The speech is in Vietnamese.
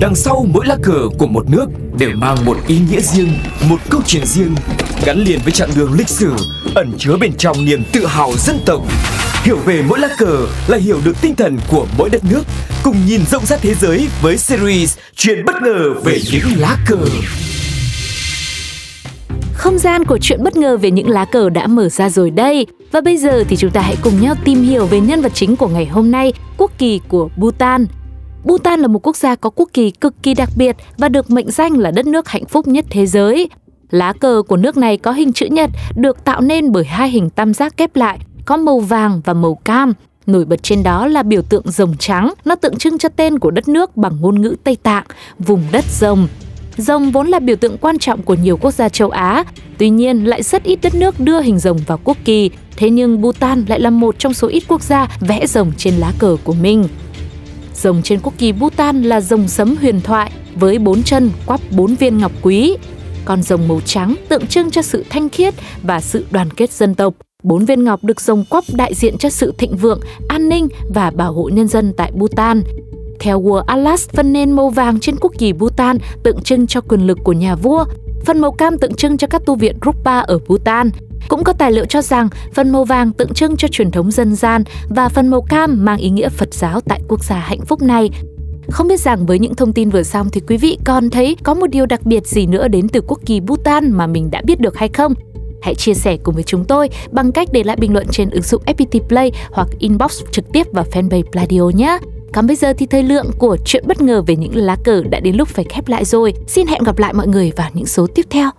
Đằng sau mỗi lá cờ của một nước đều mang một ý nghĩa riêng, một câu chuyện riêng, gắn liền với chặng đường lịch sử, ẩn chứa bên trong niềm tự hào dân tộc. Hiểu về mỗi lá cờ là hiểu được tinh thần của mỗi đất nước, cùng nhìn rộng rãi thế giới với series Chuyện bất ngờ về những lá cờ. Không gian của chuyện bất ngờ về những lá cờ đã mở ra rồi đây. Và bây giờ thì chúng ta hãy cùng nhau tìm hiểu về nhân vật chính của ngày hôm nay, quốc kỳ của Bhutan. Bhutan là một quốc gia có quốc kỳ cực kỳ đặc biệt và được mệnh danh là đất nước hạnh phúc nhất thế giới. Lá cờ của nước này có hình chữ nhật được tạo nên bởi hai hình tam giác kép lại, có màu vàng và màu cam. Nổi bật trên đó là biểu tượng rồng trắng, nó tượng trưng cho tên của đất nước bằng ngôn ngữ Tây Tạng, vùng đất rồng. Rồng vốn là biểu tượng quan trọng của nhiều quốc gia châu Á, tuy nhiên lại rất ít đất nước đưa hình rồng vào quốc kỳ. Thế nhưng Bhutan lại là một trong số ít quốc gia vẽ rồng trên lá cờ của mình. Rồng trên quốc kỳ Bhutan là rồng sấm huyền thoại với bốn chân quắp bốn viên ngọc quý. Con rồng màu trắng tượng trưng cho sự thanh khiết và sự đoàn kết dân tộc. Bốn viên ngọc được rồng quắp đại diện cho sự thịnh vượng, an ninh và bảo hộ nhân dân tại Bhutan. Theo vua Atlas, phân nền màu vàng trên quốc kỳ Bhutan tượng trưng cho quyền lực của nhà vua, phần màu cam tượng trưng cho các tu viện Rupa ở Bhutan. Cũng có tài liệu cho rằng phần màu vàng tượng trưng cho truyền thống dân gian và phần màu cam mang ý nghĩa Phật giáo tại quốc gia hạnh phúc này. Không biết rằng với những thông tin vừa xong thì quý vị còn thấy có một điều đặc biệt gì nữa đến từ quốc kỳ Bhutan mà mình đã biết được hay không? Hãy chia sẻ cùng với chúng tôi bằng cách để lại bình luận trên ứng dụng FPT Play hoặc inbox trực tiếp vào fanpage Pladio nhé. Còn bây giờ thì thời lượng của chuyện bất ngờ về những lá cờ đã đến lúc phải khép lại rồi. Xin hẹn gặp lại mọi người vào những số tiếp theo.